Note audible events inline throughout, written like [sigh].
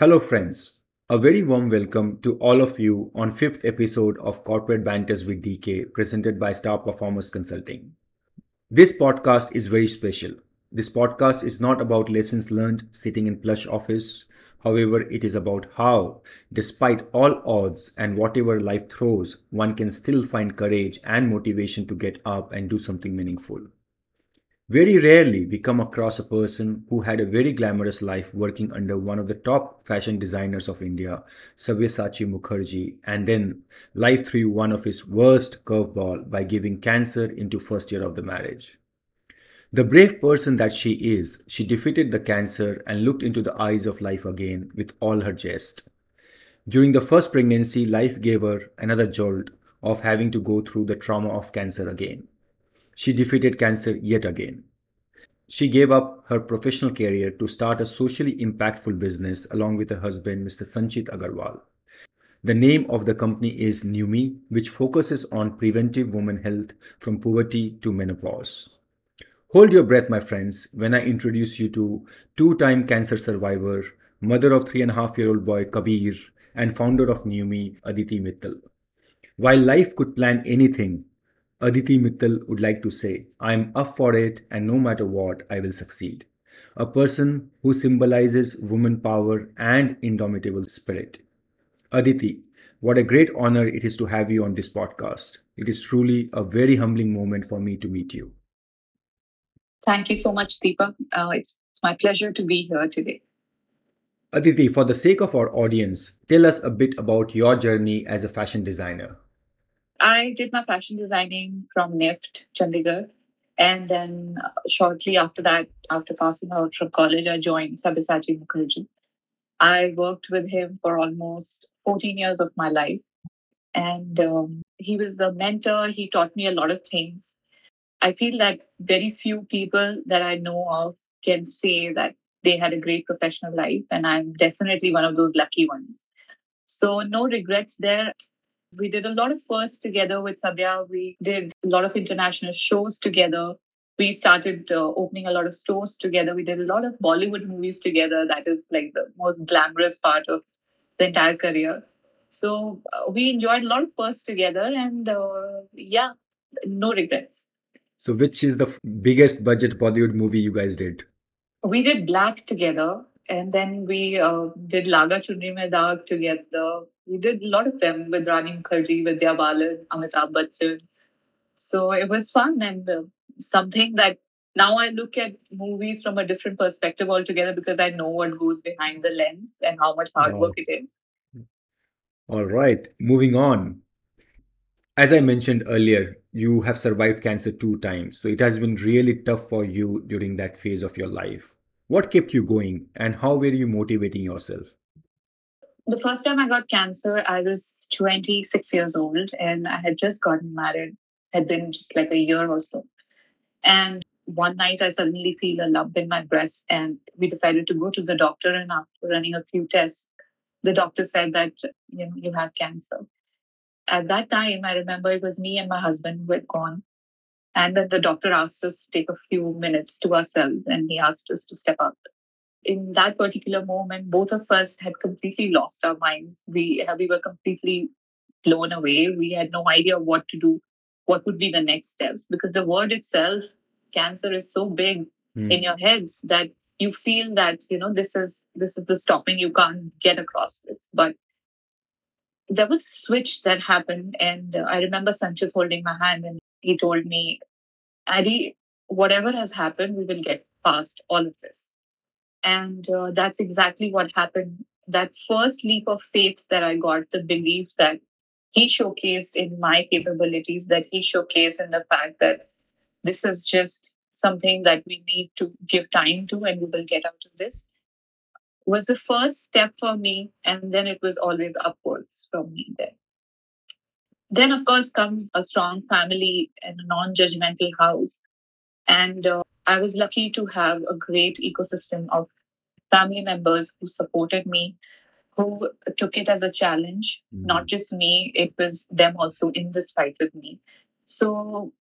Hello, friends. A very warm welcome to all of you on fifth episode of Corporate Banters with DK, presented by Star Performers Consulting. This podcast is very special. This podcast is not about lessons learned sitting in plush office. However, it is about how, despite all odds and whatever life throws, one can still find courage and motivation to get up and do something meaningful. Very rarely we come across a person who had a very glamorous life working under one of the top fashion designers of India, Sabyasachi Mukherjee, and then life threw one of his worst curveball by giving cancer into first year of the marriage. The brave person that she is, she defeated the cancer and looked into the eyes of life again with all her zest. During the first pregnancy, life gave her another jolt of having to go through the trauma of cancer again she defeated cancer yet again. She gave up her professional career to start a socially impactful business along with her husband, Mr. Sanchit Agarwal. The name of the company is Newmi, which focuses on preventive women health from puberty to menopause. Hold your breath, my friends, when I introduce you to two time cancer survivor, mother of three and a half year old boy Kabir, and founder of Newmi, Aditi Mittal. While life could plan anything, Aditi Mittal would like to say, I am up for it and no matter what, I will succeed. A person who symbolizes woman power and indomitable spirit. Aditi, what a great honor it is to have you on this podcast. It is truly a very humbling moment for me to meet you. Thank you so much, Deepak. Uh, it's, it's my pleasure to be here today. Aditi, for the sake of our audience, tell us a bit about your journey as a fashion designer. I did my fashion designing from NIFT, Chandigarh. And then uh, shortly after that, after passing out from college, I joined Sabyasachi Mukherjee. I worked with him for almost 14 years of my life. And um, he was a mentor. He taught me a lot of things. I feel that very few people that I know of can say that they had a great professional life. And I'm definitely one of those lucky ones. So, no regrets there. We did a lot of firsts together with Sabya. We did a lot of international shows together. We started uh, opening a lot of stores together. We did a lot of Bollywood movies together. That is like the most glamorous part of the entire career. So uh, we enjoyed a lot of firsts together, and uh, yeah, no regrets. So, which is the f- biggest budget Bollywood movie you guys did? We did Black together, and then we uh, did Laga Chunri Mein Daag together we did a lot of them with Rani Mukherjee, Vidya Balan, Amitabh Bachchan. So it was fun and uh, something that now I look at movies from a different perspective altogether because I know what goes behind the lens and how much hard work it is. All right, moving on. As I mentioned earlier, you have survived cancer two times, so it has been really tough for you during that phase of your life. What kept you going, and how were you motivating yourself? the first time I got cancer, I was 26 years old and I had just gotten married, had been just like a year or so. And one night I suddenly feel a lump in my breast and we decided to go to the doctor and after running a few tests, the doctor said that you know you have cancer. At that time, I remember it was me and my husband who had gone. And then the doctor asked us to take a few minutes to ourselves and he asked us to step out in that particular moment, both of us had completely lost our minds. We we were completely blown away. We had no idea what to do, what would be the next steps, because the word itself, cancer, is so big mm. in your heads that you feel that you know this is this is the stopping. You can't get across this, but there was a switch that happened, and uh, I remember Sanchit holding my hand, and he told me, "Adi, whatever has happened, we will get past all of this." And uh, that's exactly what happened. That first leap of faith that I got, the belief that he showcased in my capabilities, that he showcased in the fact that this is just something that we need to give time to and we will get out of this, was the first step for me. And then it was always upwards from me there. Then, of course, comes a strong family and a non judgmental house. And uh, I was lucky to have a great ecosystem of family members who supported me, who took it as a challenge. Mm. Not just me, it was them also in this fight with me. So,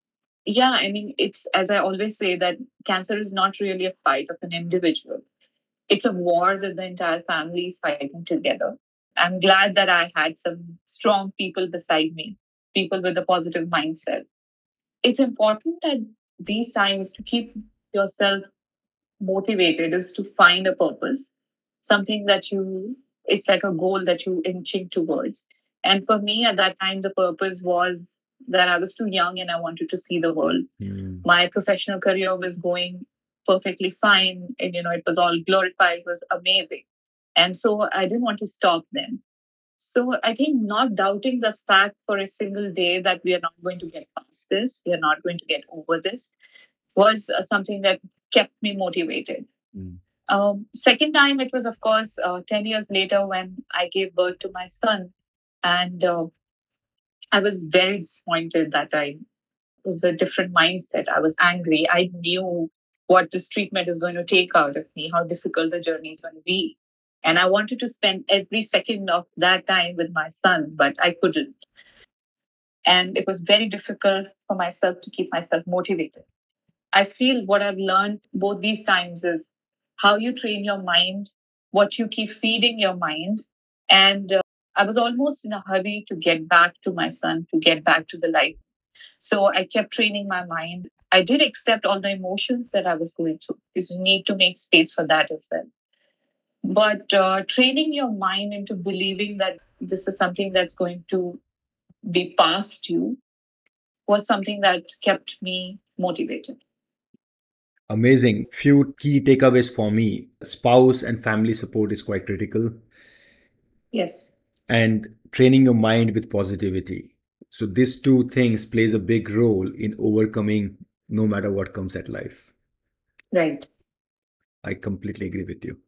yeah, I mean, it's as I always say that cancer is not really a fight of an individual. it's a war that the entire family is fighting together. I'm glad that I had some strong people beside me, people with a positive mindset. It's important at these times to keep yourself motivated is to find a purpose, something that you, it's like a goal that you inching towards. And for me at that time, the purpose was that I was too young and I wanted to see the world. Mm. My professional career was going perfectly fine. And, you know, it was all glorified, it was amazing. And so I didn't want to stop then. So I think not doubting the fact for a single day that we are not going to get past this, we are not going to get over this, was uh, something that kept me motivated. Mm. Um, second time, it was, of course, uh, 10 years later when I gave birth to my son. And uh, I was very disappointed that I was a different mindset. I was angry. I knew what this treatment is going to take out of me, how difficult the journey is going to be. And I wanted to spend every second of that time with my son, but I couldn't. And it was very difficult for myself to keep myself motivated. I feel what I've learned both these times is how you train your mind, what you keep feeding your mind. And uh, I was almost in a hurry to get back to my son, to get back to the life. So I kept training my mind. I did accept all the emotions that I was going through you need to make space for that as well. But uh, training your mind into believing that this is something that's going to be past you was something that kept me motivated. Amazing. Few key takeaways for me. Spouse and family support is quite critical. Yes. And training your mind with positivity. So these two things plays a big role in overcoming no matter what comes at life. Right. I completely agree with you.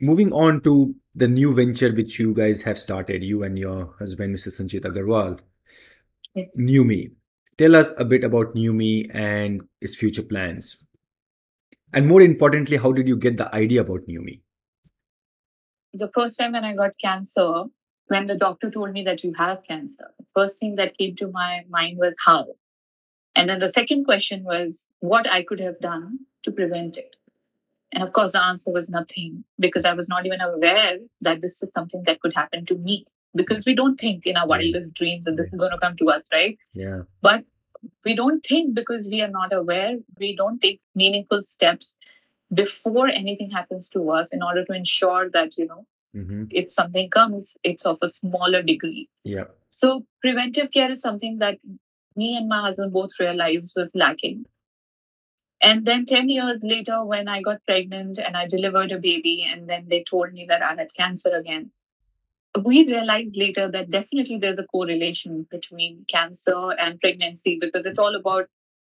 Moving on to the new venture which you guys have started, you and your husband, Mr. Sanchit Agarwal. Newmi. Tell us a bit about Newmi and its future plans. And more importantly, how did you get the idea about Newmi? The first time when I got cancer, when the doctor told me that you have cancer, the first thing that came to my mind was how. And then the second question was what I could have done to prevent it. And of course, the answer was nothing because I was not even aware that this is something that could happen to me because we don't think in our wildest dreams that this is going to come to us, right? Yeah. But we don't think because we are not aware, we don't take meaningful steps before anything happens to us in order to ensure that, you know, hmm if something comes, it's of a smaller degree. Yeah. So preventive care is something that me and my husband both realized was lacking. And then 10 years later, when I got pregnant and I delivered a baby, and then they told me that I had cancer again, we realized later that definitely there's a correlation between cancer and pregnancy because it's all about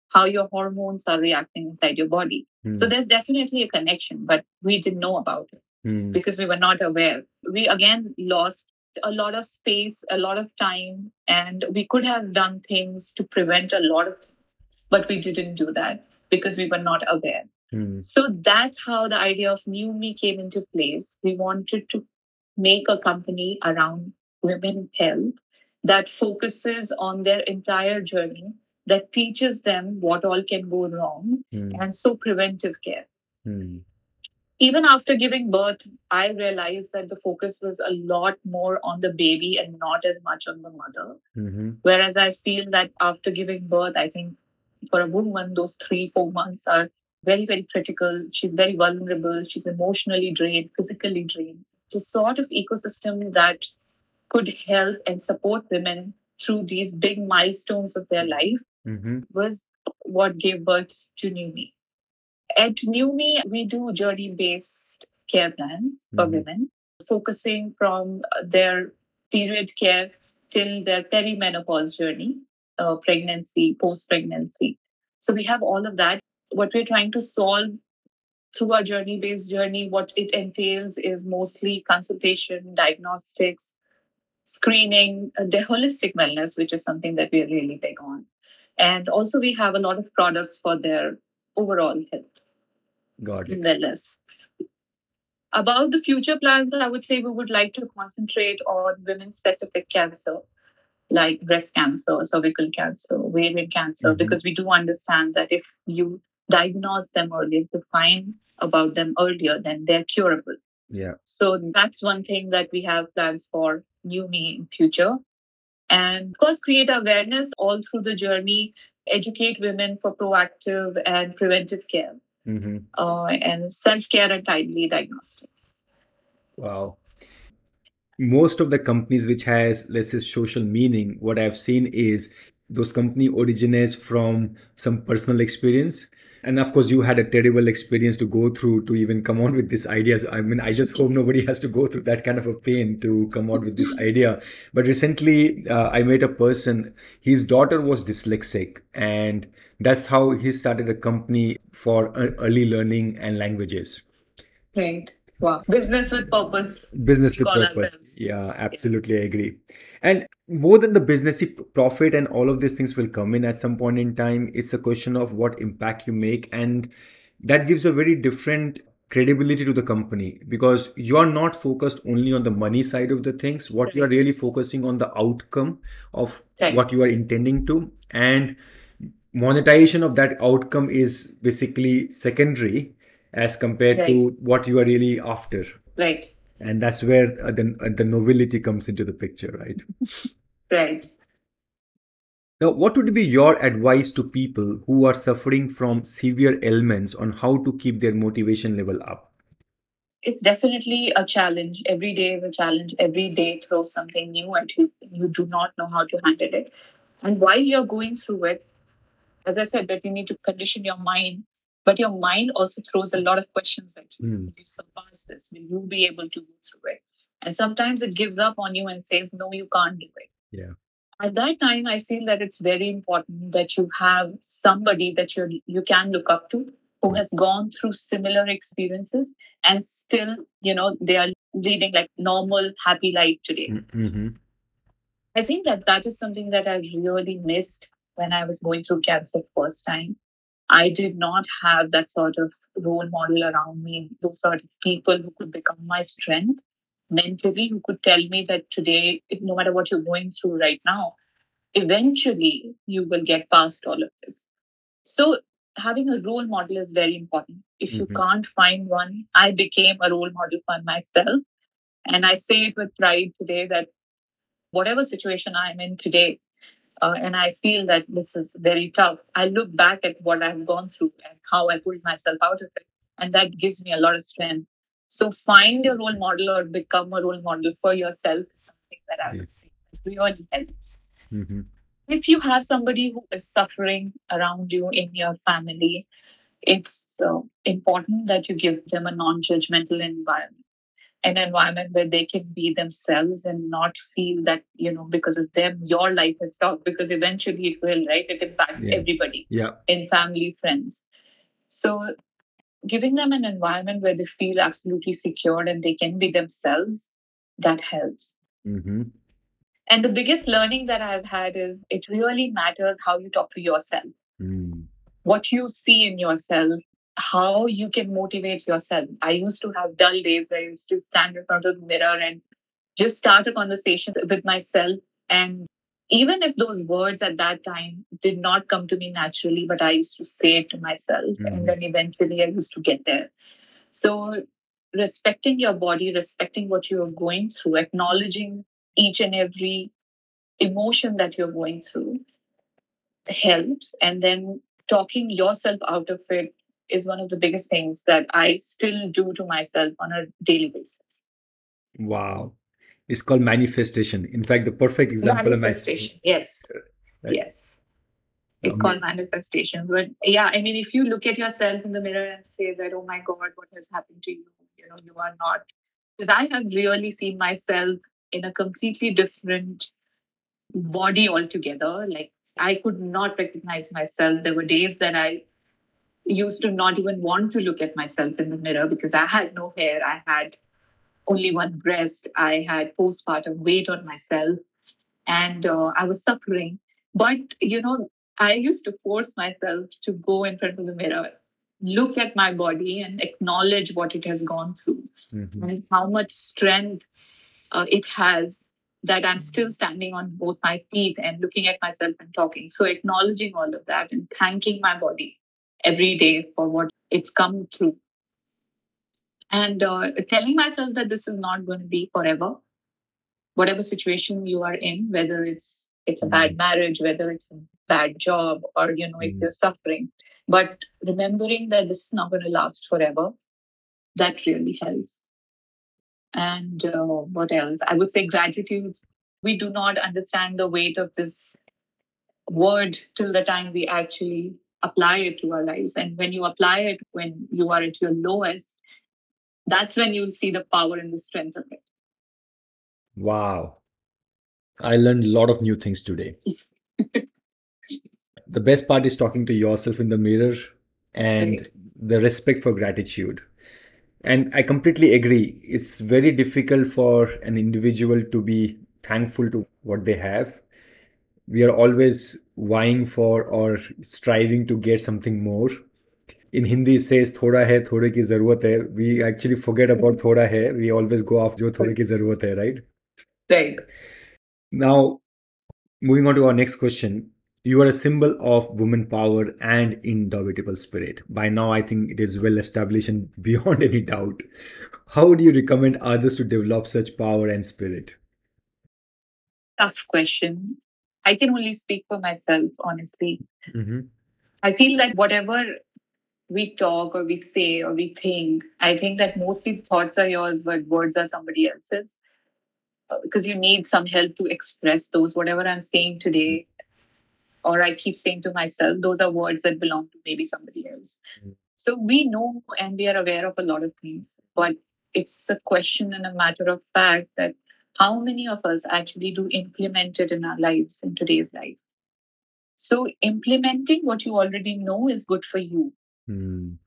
how your hormones are reacting inside your body. So there's definitely a connection, but we didn't know about it Mm. because we were not aware. We again lost a lot of space, a lot of time, and we could have done things to prevent a lot of things, but we didn't do that because we were not aware. Mm. So that's how the idea of Newmi came into place. We wanted to make a company around women health that focuses on their entire journey, that teaches them what all can go wrong, Mm. and so preventive care Mm. even after giving birth, I realized that the focus was a lot more on the baby and not as much on the mother. Mhm. Whereas I feel that after giving birth, I think for a woman, those three, four months are very, very critical. She's very vulnerable. She's emotionally drained, physically drained. The sort of ecosystem that could help and support women through these big milestones of their life Mhm. was what gave birth to Newmi. At Newmi, we do journey based care plans for Mhm. women, focusing from their period care till their perimenopause journey, uh, pregnancy, post pregnancy. So we have all of that. What we're trying to solve through our journey based journey, what it entails is mostly consultation, diagnostics, screening, uh, the holistic wellness, which is something that we are really big on. And also, we have a lot of products for their overall health Got it. and wellness. About the future plans, I would say we would like to concentrate on women specific cancer like breast cancer, cervical cancer, ovarian cancer, Mhm. because we do understand that if you diagnose them early, if you find about them earlier, then they're curable. Yeah. So that's one thing that we have plans for Newmi in future. And of course, create awareness all through the journey, educate women for proactive and preventive care, Mm-hmm. uh, and self care and timely diagnostics. Wow. Most of the companies which has, let's say, social meaning, what I've seen is those company originates from some personal experience. And of course, you had a terrible experience to go through to even come out with this idea. I mean, I just hope nobody has to go through that kind of a pain to come out with this idea. But recently, uh, I met a person, his daughter was dyslexic, and that's how he started a company for uh, early learning and languages. Right. Wow. Business with purpose. Business with purpose. ourselves. Yeah, absolutely I agree. And more than the businessy p- profit and all of these things will come in at some point in time, it's a question of what impact you make. And that gives a very different credibility to the company because you are not focused only on the money side of the things. What you are really focusing on the outcome of Right. what you are intending to. And monetization of that outcome is basically secondary as compared Right. to what you are really after Right. and that's where uh, the uh, the novelty comes into the picture right Right. now what would be your advice to people who are suffering from severe ailments on how to keep their motivation level up It's definitely a challenge. Every day is a challenge. Every day throws something new at you. You do not know how to handle it. And while you're going through it, as I said, that you need to condition your mind, but your mind also throws a lot of questions at you. Hmm. Will you surpass this? Will you be able to go through it? And sometimes it gives up on you and says, no, you can't do it. Yeah. At that time, I feel that it's very important that you have somebody that you you can look up to who has gone through similar experiences and still, you know, they are leading like normal, happy life today. Mm-hmm. I think that that is something that I really missed when I was going through cancer first time. I did not have that sort of role model around me, those sort of people who could become my strength mentally, who could tell me that today, no matter what you're going through right now, eventually you will get past all of this. So having a role model is very important. If you Mhm. can't find one, I became a role model for myself. And I say it with pride today that whatever situation I'm in today, uh, and I feel that this is very tough, I look back at what I've gone through and how I pulled myself out of it. And that gives me a lot of strength. So find your role model or become a role model for yourself is something that I would say really helps. Mm-hmm. If you have somebody who is suffering around you in your family, it's uh, important that you give them a non-judgmental environment an environment where they can be themselves and not feel that you know because of them your life is stopped because eventually it will right? It impacts Yeah. everybody yeah. in family friends. So giving them an environment where they feel absolutely secured and they can be themselves that helps. Mm-hmm. and the biggest learning that i've had is it really matters how you talk to yourself. Mm. What you see in yourself, how you can motivate yourself. I used to have dull days where I used to stand in front of the mirror and just start a conversation with myself. And even if those words at that time did not come to me naturally, but I used to say it to myself. Mhm. And then eventually I used to get there. So, respecting your body, respecting what you are going through, acknowledging each and every emotion that you're going through helps. And then talking yourself out of it is one of the biggest things that I still do to myself on a daily basis. wow it's called manifestation in fact the perfect example of Manifestation. Yes. Uh, right. Yes. It's Amazing. called manifestation. But yeah, I mean, if you look at yourself in the mirror and say that, oh my God, what has happened to you? You know, you are not. Because I have really seen myself in a completely different body altogether. Like, I could not recognize myself. There were days that I used to not even want to look at myself in the mirror because I had no hair. I had only one breast. I had postpartum weight on myself and uh, I was suffering. But, you know, I used to force myself to go in front of the mirror, look at my body and acknowledge what it has gone through Mhm. and how much strength uh, it has that I'm still standing on both my feet and looking at myself and talking. So, acknowledging all of that and thanking my body every day for what it's come through. And uh, telling myself that this is not going to be forever whatever situation you are in whether it's it's a bad marriage whether it's a bad job or you know if you're suffering but remembering that this is not going to last forever that really helps. And uh, what else? I would say gratitude. We do not understand the weight of this word till the time we actually apply it to our lives and when you apply it when you are at your lowest that's when you see the power and the strength of it Wow. I learned a lot of new things today. [laughs] The best part is talking to yourself in the mirror and Right. the respect for gratitude. And I completely agree. It's very difficult for an individual to be thankful to what they have. We are always vying for or striving to get something more. In Hindi, it says thoda hai, thode ki zarurat hai. We actually forget about thoda hai. We always go after jo thode ki zarurat hai, right? right Now, moving on to our next question. You are a symbol of woman power and indomitable spirit. By now, I think it is well established and [laughs] beyond any doubt. How would you recommend others to develop such power and spirit? tough question i can only speak for myself honestly Mm-hmm. I feel like whatever we talk or we say or we think, I think that mostly thoughts are yours, but words are somebody else's. Uh, Because you need some help to express those. Whatever I'm saying today, or I keep saying to myself, those are words that belong to maybe somebody else. Mm. So we know and we are aware of a lot of things, but it's a question and a matter of fact that how many of us actually do implement it in our lives in today's life. So implementing what you already know is good for you. Mm.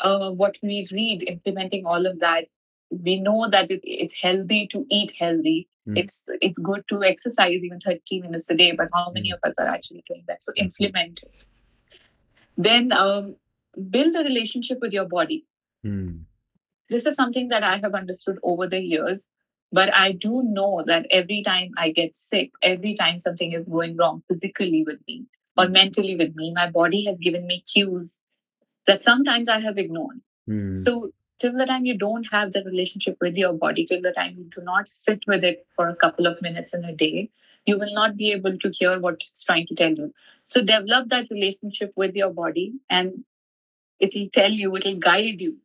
Uh, what we read, implementing all of that, we know that it, it's healthy to eat healthy. Mm. It's it's good to exercise even 30 minutes a day, but how many Mm. of us are actually doing that? So Absolutely. implement it. Then um, build a relationship with your body. Mm. This is something that I have understood over the years. But I do know that every time I get sick, every time something is going wrong physically with me or mentally with me, my body has given me cues that sometimes I have ignored. Mm. So, till the time you don't have the relationship with your body, till the time you do not sit with it for a couple of minutes in a day, you will not be able to hear what it's trying to tell you. So, develop that relationship with your body and it'll tell you, it'll guide you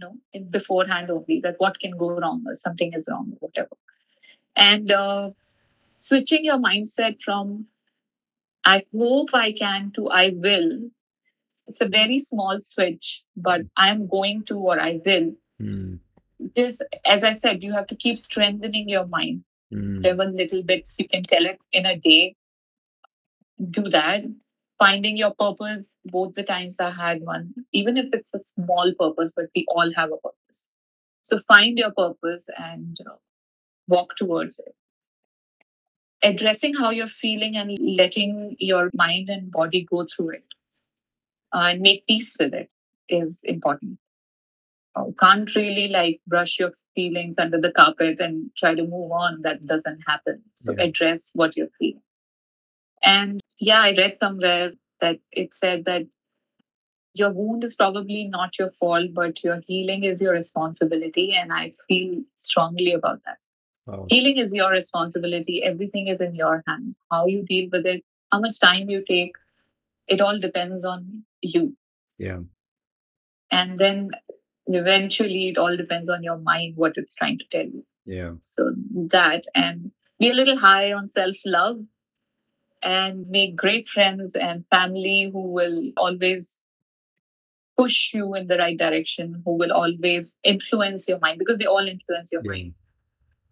know, in beforehand only that what can go wrong or something is wrong or whatever. And uh, switching your mindset from I hope I can to I will. It's a very small switch, but I'm going to or I will. Mm. This, as I said, you have to keep strengthening your mind. Mm. Whatever little bits you can tell it in a day, do that. Finding your purpose, both the times I had one, even if it's a small purpose, but we all have a purpose. So find your purpose and uh, walk towards it. Addressing how you're feeling and letting your mind and body go through it uh, and make peace with it is important. Uh, can't really like brush your feelings under the carpet and try to move on. That doesn't happen. So Yeah. address what you're feeling. And yeah, I read somewhere that it said that your wound is probably not your fault, but your healing is your responsibility. And I feel strongly about that. Wow. Healing is your responsibility. Everything is in your hand. How you deal with it, how much time you take, it all depends on you. Yeah. And then eventually it all depends on your mind, what it's trying to tell you. Yeah. So that and be a little high on self love and make great friends and family who will always push you in the right direction, who will always influence your mind because they all influence your Yeah. mind.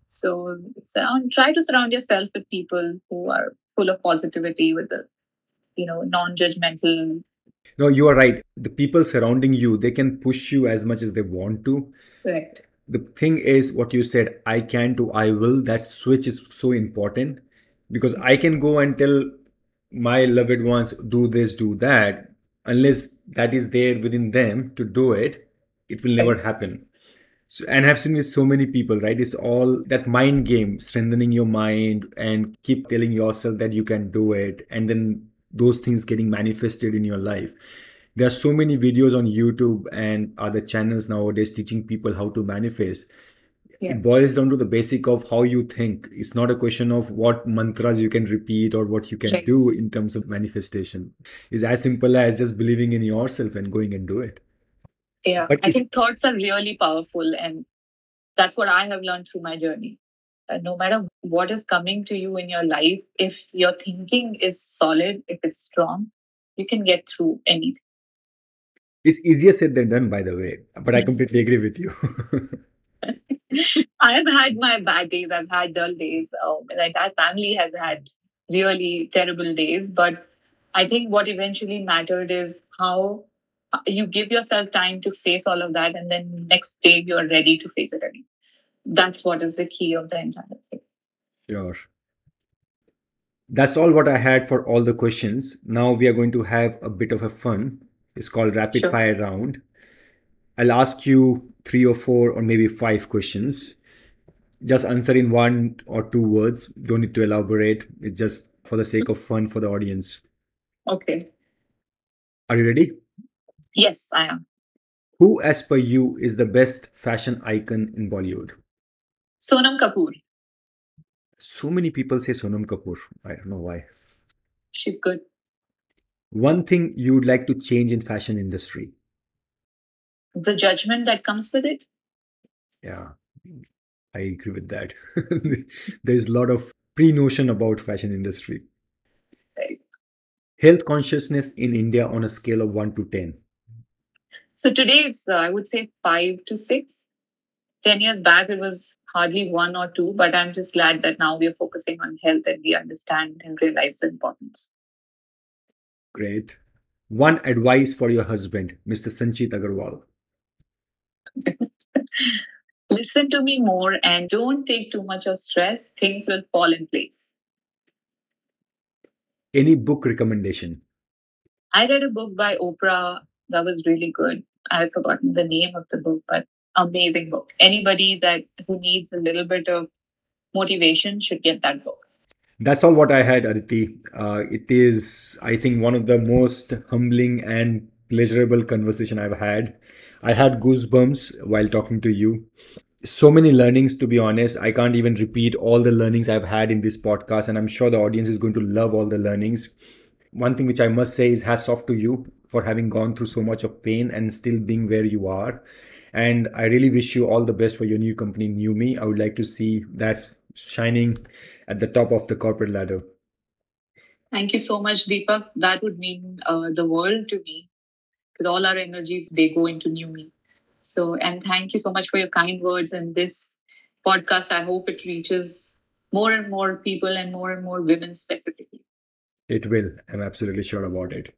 So surround, try to surround yourself with people who are full of positivity, with the you know non-judgmental. No, you are right. The people surrounding you, they can push you as much as they want to. Correct. The thing is, what you said, I can to I will, that switch is so important because I can go and tell my loved ones, do this, do that. Unless that is there within them to do it, it will never happen. So, and I've seen with so many people, right? It's all that mind game, strengthening your mind and keep telling yourself that you can do it. And then those things getting manifested in your life. there are so many videos on youtube and other channels nowadays teaching people how to manifest Yeah. it boils down to the basic of how you think it's not a question of what mantras you can repeat or what you can Right. do in terms of manifestation it's as simple as just believing in yourself and going and do it Yeah, But I think thoughts are really powerful, and that's what I have learned through my journey. That no matter what is coming to you in your life, if your thinking is solid, if it's strong, you can get through anything. it's easier said than done by the way but i completely agree with you [laughs] I have had my bad days. I've had dull days. Um, the entire family has had really terrible days. But I think what eventually mattered is how you give yourself time to face all of that, and then next day you're ready to face it again. That's what is the key of the entire thing. Sure. That's all what I had for all the questions. Now we are going to have a bit of a fun. It's called rapid Sure. fire round. I'll ask you three or four or maybe five questions. Just answer in one or two words. Don't need to elaborate. It's just for the sake of fun for the audience. Okay. Are you ready? Yes, I am. Who, as per you, is the best fashion icon in Bollywood? Sonam Kapoor. So many people say Sonam Kapoor. I don't know why. She's good. One thing you would like to change in fashion industry? The judgment that comes with it. Yeah, I agree with that. [laughs] There's a lot of pre-notion about fashion industry. Right. Health consciousness in India on a scale of 1 to 10. So today it's, uh, I would say, five to six. 10 years back, it was hardly one or two, but I'm just glad that now we are focusing on health and we understand and realize the importance. Great. One advice for your husband, Mr. Sanchit Agarwal. Listen to me more and don't take too much of stress. Things will fall in place. Any book recommendation? I read a book by Oprah that was really good. I've forgotten the name of the book, but amazing book. Anybody that who needs a little bit of motivation should get that book. That's all what I had, Aditi. Uh, it is, I think, one of the most humbling and pleasurable conversation I've had. I had goosebumps while talking to you. So many learnings, to be honest. I can't even repeat all the learnings I've had in this podcast, and I'm sure the audience is going to love all the learnings. One thing which I must say is hats off to you for having gone through so much of pain and still being where you are. And I really wish you all the best for your new company, Newmi. I would like to see that shining at the top of the corporate ladder. Thank you so much, Deepak. That would mean uh, the world to me because all our energies they go into Newmi. So, and thank you so much for your kind words and this podcast. I hope it reaches more and more people and more and more women specifically. It will. I'm absolutely sure about it.